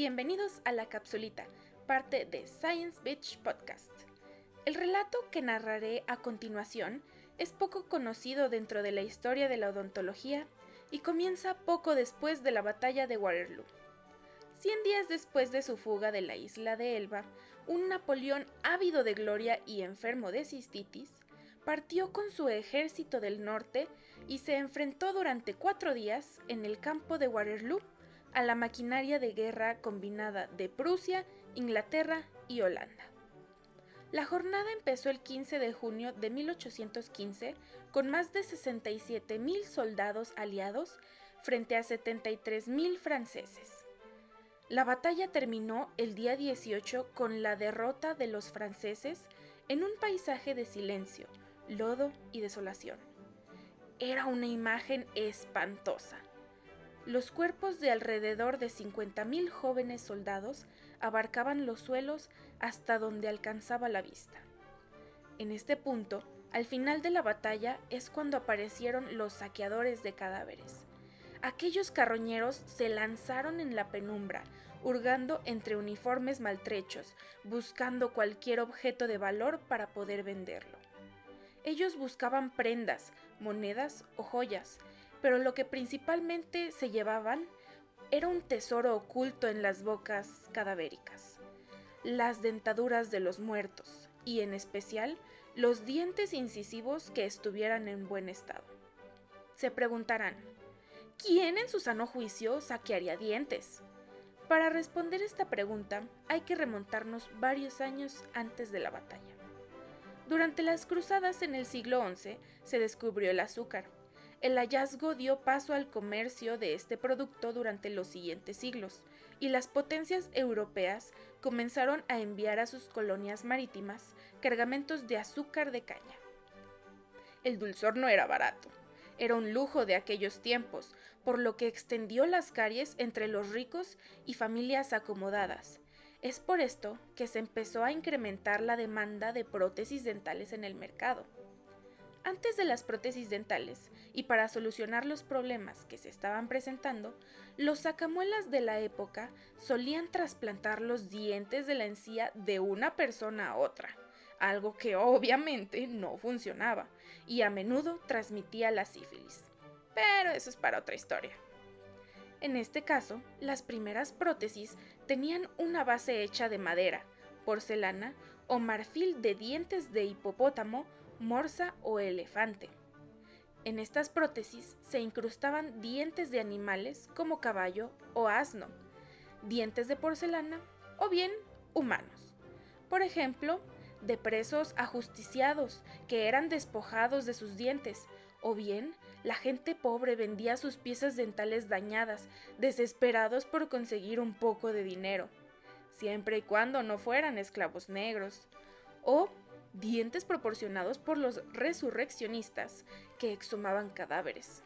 Bienvenidos a La Capsulita, parte de Science Beach Podcast. El relato que narraré a continuación es poco conocido dentro de la historia de la odontología y comienza poco después de la batalla de Waterloo. Cien días después de su fuga de la isla de Elba, un Napoleón ávido de gloria y enfermo de cistitis partió con su ejército del norte y se enfrentó durante cuatro días en el campo de Waterloo a la maquinaria de guerra combinada de Prusia, Inglaterra y Holanda. La jornada empezó el 15 de junio de 1815 con más de 67.000 soldados aliados frente a 73.000 franceses. La batalla terminó el día 18 con la derrota de los franceses en un paisaje de silencio, lodo y desolación. Era una imagen espantosa. Los cuerpos de alrededor de 50.000 jóvenes soldados abarcaban los suelos hasta donde alcanzaba la vista. En este punto, al final de la batalla es cuando aparecieron los saqueadores de cadáveres. Aquellos carroñeros se lanzaron en la penumbra, hurgando entre uniformes maltrechos, buscando cualquier objeto de valor para poder venderlo. Ellos buscaban prendas, monedas o joyas, pero lo que principalmente se llevaban era un tesoro oculto en las bocas cadavéricas, las dentaduras de los muertos y en especial los dientes incisivos que estuvieran en buen estado. Se preguntarán, ¿quién en su sano juicio saquearía dientes? Para responder esta pregunta hay que remontarnos varios años antes de la batalla. Durante las cruzadas en el siglo XI se descubrió el azúcar, el hallazgo dio paso al comercio de este producto durante los siguientes siglos, y las potencias europeas comenzaron a enviar a sus colonias marítimas cargamentos de azúcar de caña. El dulzor no era barato, era un lujo de aquellos tiempos, por lo que extendió las caries entre los ricos y familias acomodadas. Es por esto que se empezó a incrementar la demanda de prótesis dentales en el mercado. Antes de las prótesis dentales, y para solucionar los problemas que se estaban presentando, los sacamuelas de la época solían trasplantar los dientes de la encía de una persona a otra, algo que obviamente no funcionaba y a menudo transmitía la sífilis. Pero eso es para otra historia. En este caso, las primeras prótesis tenían una base hecha de madera, porcelana o marfil de dientes de hipopótamo morsa o elefante. En estas prótesis se incrustaban dientes de animales como caballo o asno, dientes de porcelana o bien humanos. Por ejemplo, de presos ajusticiados que eran despojados de sus dientes, o bien la gente pobre vendía sus piezas dentales dañadas, desesperados por conseguir un poco de dinero, siempre y cuando no fueran esclavos negros, o dientes proporcionados por los resurreccionistas que exhumaban cadáveres.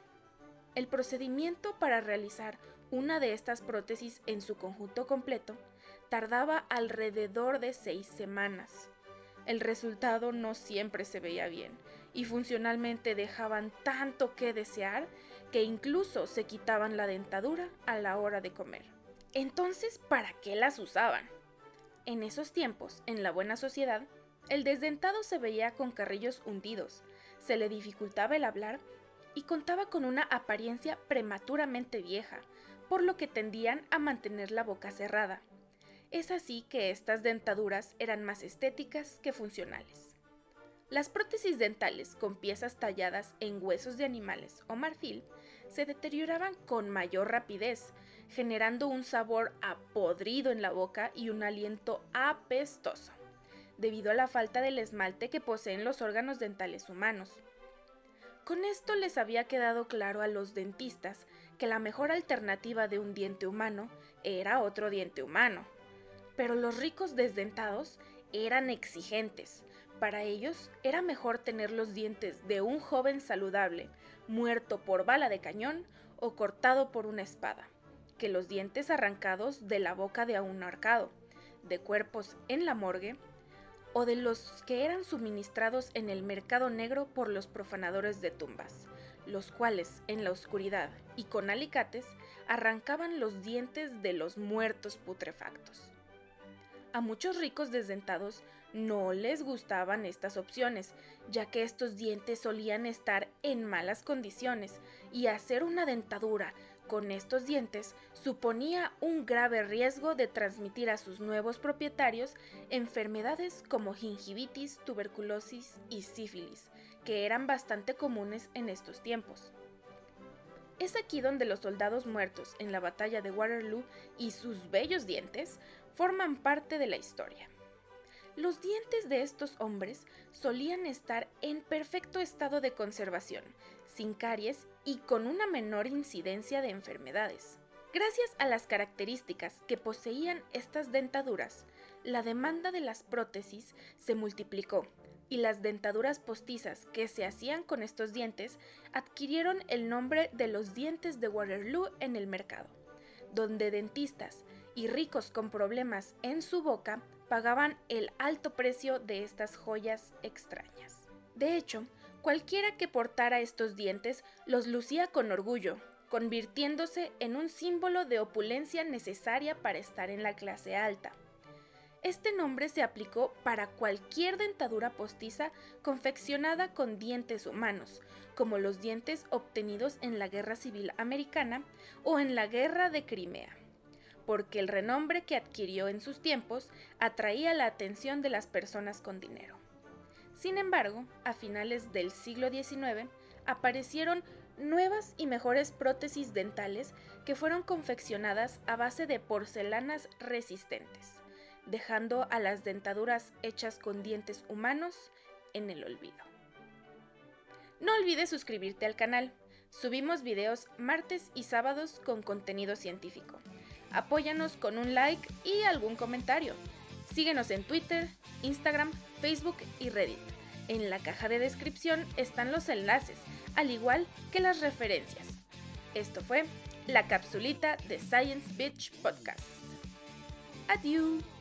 El procedimiento para realizar una de estas prótesis en su conjunto completo tardaba alrededor de seis semanas. El resultado no siempre se veía bien y funcionalmente dejaban tanto que desear que incluso se quitaban la dentadura a la hora de comer. Entonces, ¿para qué las usaban? En esos tiempos, en la buena sociedad, el desdentado se veía con carrillos hundidos, se le dificultaba el hablar y contaba con una apariencia prematuramente vieja, por lo que tendían a mantener la boca cerrada. Es así que estas dentaduras eran más estéticas que funcionales. Las prótesis dentales con piezas talladas en huesos de animales o marfil se deterioraban con mayor rapidez, generando un sabor apodrido en la boca y un aliento apestoso debido a la falta del esmalte que poseen los órganos dentales humanos. Con esto les había quedado claro a los dentistas que la mejor alternativa de un diente humano era otro diente humano. Pero los ricos desdentados eran exigentes. Para ellos era mejor tener los dientes de un joven saludable, muerto por bala de cañón o cortado por una espada, que los dientes arrancados de la boca de un arcado, de cuerpos en la morgue o de los que eran suministrados en el mercado negro por los profanadores de tumbas, los cuales en la oscuridad y con alicates arrancaban los dientes de los muertos putrefactos. A muchos ricos desdentados no les gustaban estas opciones, ya que estos dientes solían estar en malas condiciones y hacer una dentadura con estos dientes suponía un grave riesgo de transmitir a sus nuevos propietarios enfermedades como gingivitis, tuberculosis y sífilis, que eran bastante comunes en estos tiempos. Es aquí donde los soldados muertos en la batalla de Waterloo y sus bellos dientes forman parte de la historia. Los dientes de estos hombres solían estar en perfecto estado de conservación, sin caries y con una menor incidencia de enfermedades. Gracias a las características que poseían estas dentaduras, la demanda de las prótesis se multiplicó y las dentaduras postizas que se hacían con estos dientes adquirieron el nombre de los dientes de Waterloo en el mercado, donde dentistas y ricos con problemas en su boca pagaban el alto precio de estas joyas extrañas. De hecho, cualquiera que portara estos dientes los lucía con orgullo, convirtiéndose en un símbolo de opulencia necesaria para estar en la clase alta. Este nombre se aplicó para cualquier dentadura postiza confeccionada con dientes humanos, como los dientes obtenidos en la Guerra Civil Americana o en la Guerra de Crimea porque el renombre que adquirió en sus tiempos atraía la atención de las personas con dinero. Sin embargo, a finales del siglo XIX aparecieron nuevas y mejores prótesis dentales que fueron confeccionadas a base de porcelanas resistentes, dejando a las dentaduras hechas con dientes humanos en el olvido. No olvides suscribirte al canal. Subimos videos martes y sábados con contenido científico. Apóyanos con un like y algún comentario. Síguenos en Twitter, Instagram, Facebook y Reddit. En la caja de descripción están los enlaces, al igual que las referencias. Esto fue la capsulita de Science Beach Podcast. Adiós.